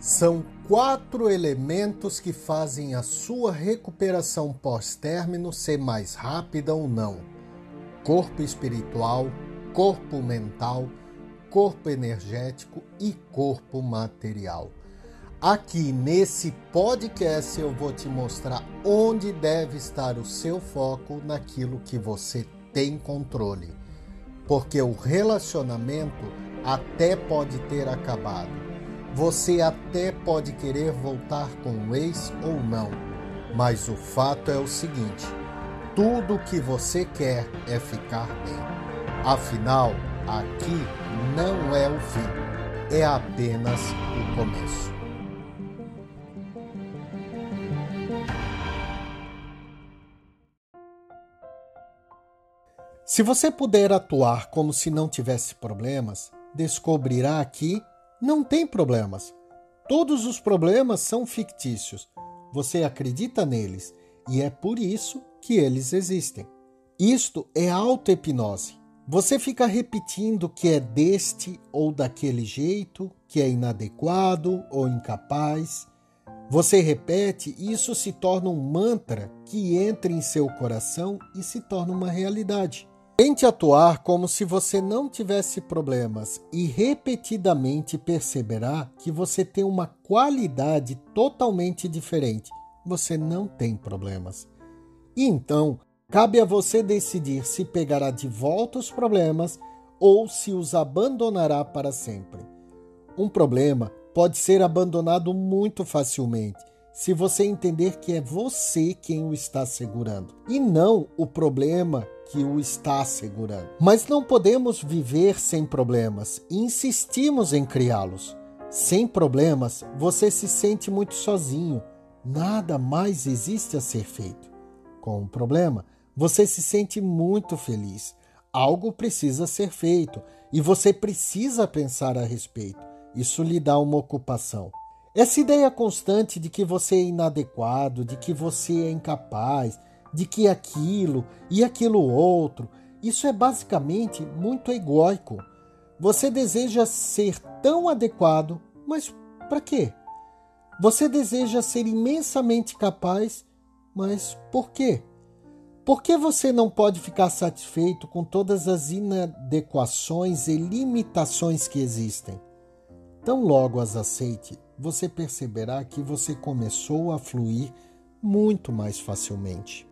São quatro elementos que fazem a sua recuperação pós-término ser mais rápida ou não: corpo espiritual, corpo mental, corpo energético e corpo material. Aqui nesse podcast eu vou te mostrar onde deve estar o seu foco naquilo que você tem controle. Porque o relacionamento até pode ter acabado você até pode querer voltar com o ex ou não, mas o fato é o seguinte: tudo o que você quer é ficar bem. Afinal, aqui não é o fim, é apenas o começo. Se você puder atuar como se não tivesse problemas, descobrirá que não tem problemas. Todos os problemas são fictícios. Você acredita neles e é por isso que eles existem. Isto é auto-hipnose. Você fica repetindo que é deste ou daquele jeito, que é inadequado ou incapaz. Você repete e isso se torna um mantra que entra em seu coração e se torna uma realidade. Tente atuar como se você não tivesse problemas e repetidamente perceberá que você tem uma qualidade totalmente diferente. Você não tem problemas. E então, cabe a você decidir se pegará de volta os problemas ou se os abandonará para sempre. Um problema pode ser abandonado muito facilmente se você entender que é você quem o está segurando e não o problema que o está segurando. Mas não podemos viver sem problemas insistimos em criá-los. Sem problemas, você se sente muito sozinho. Nada mais existe a ser feito. Com o problema, você se sente muito feliz. Algo precisa ser feito e você precisa pensar a respeito. Isso lhe dá uma ocupação. Essa ideia constante de que você é inadequado, de que você é incapaz, de que aquilo e aquilo outro, isso é basicamente muito egóico. Você deseja ser tão adequado, mas para quê? Você deseja ser imensamente capaz, mas por quê? Por que você não pode ficar satisfeito com todas as inadequações e limitações que existem? Tão logo as aceite, você perceberá que você começou a fluir muito mais facilmente.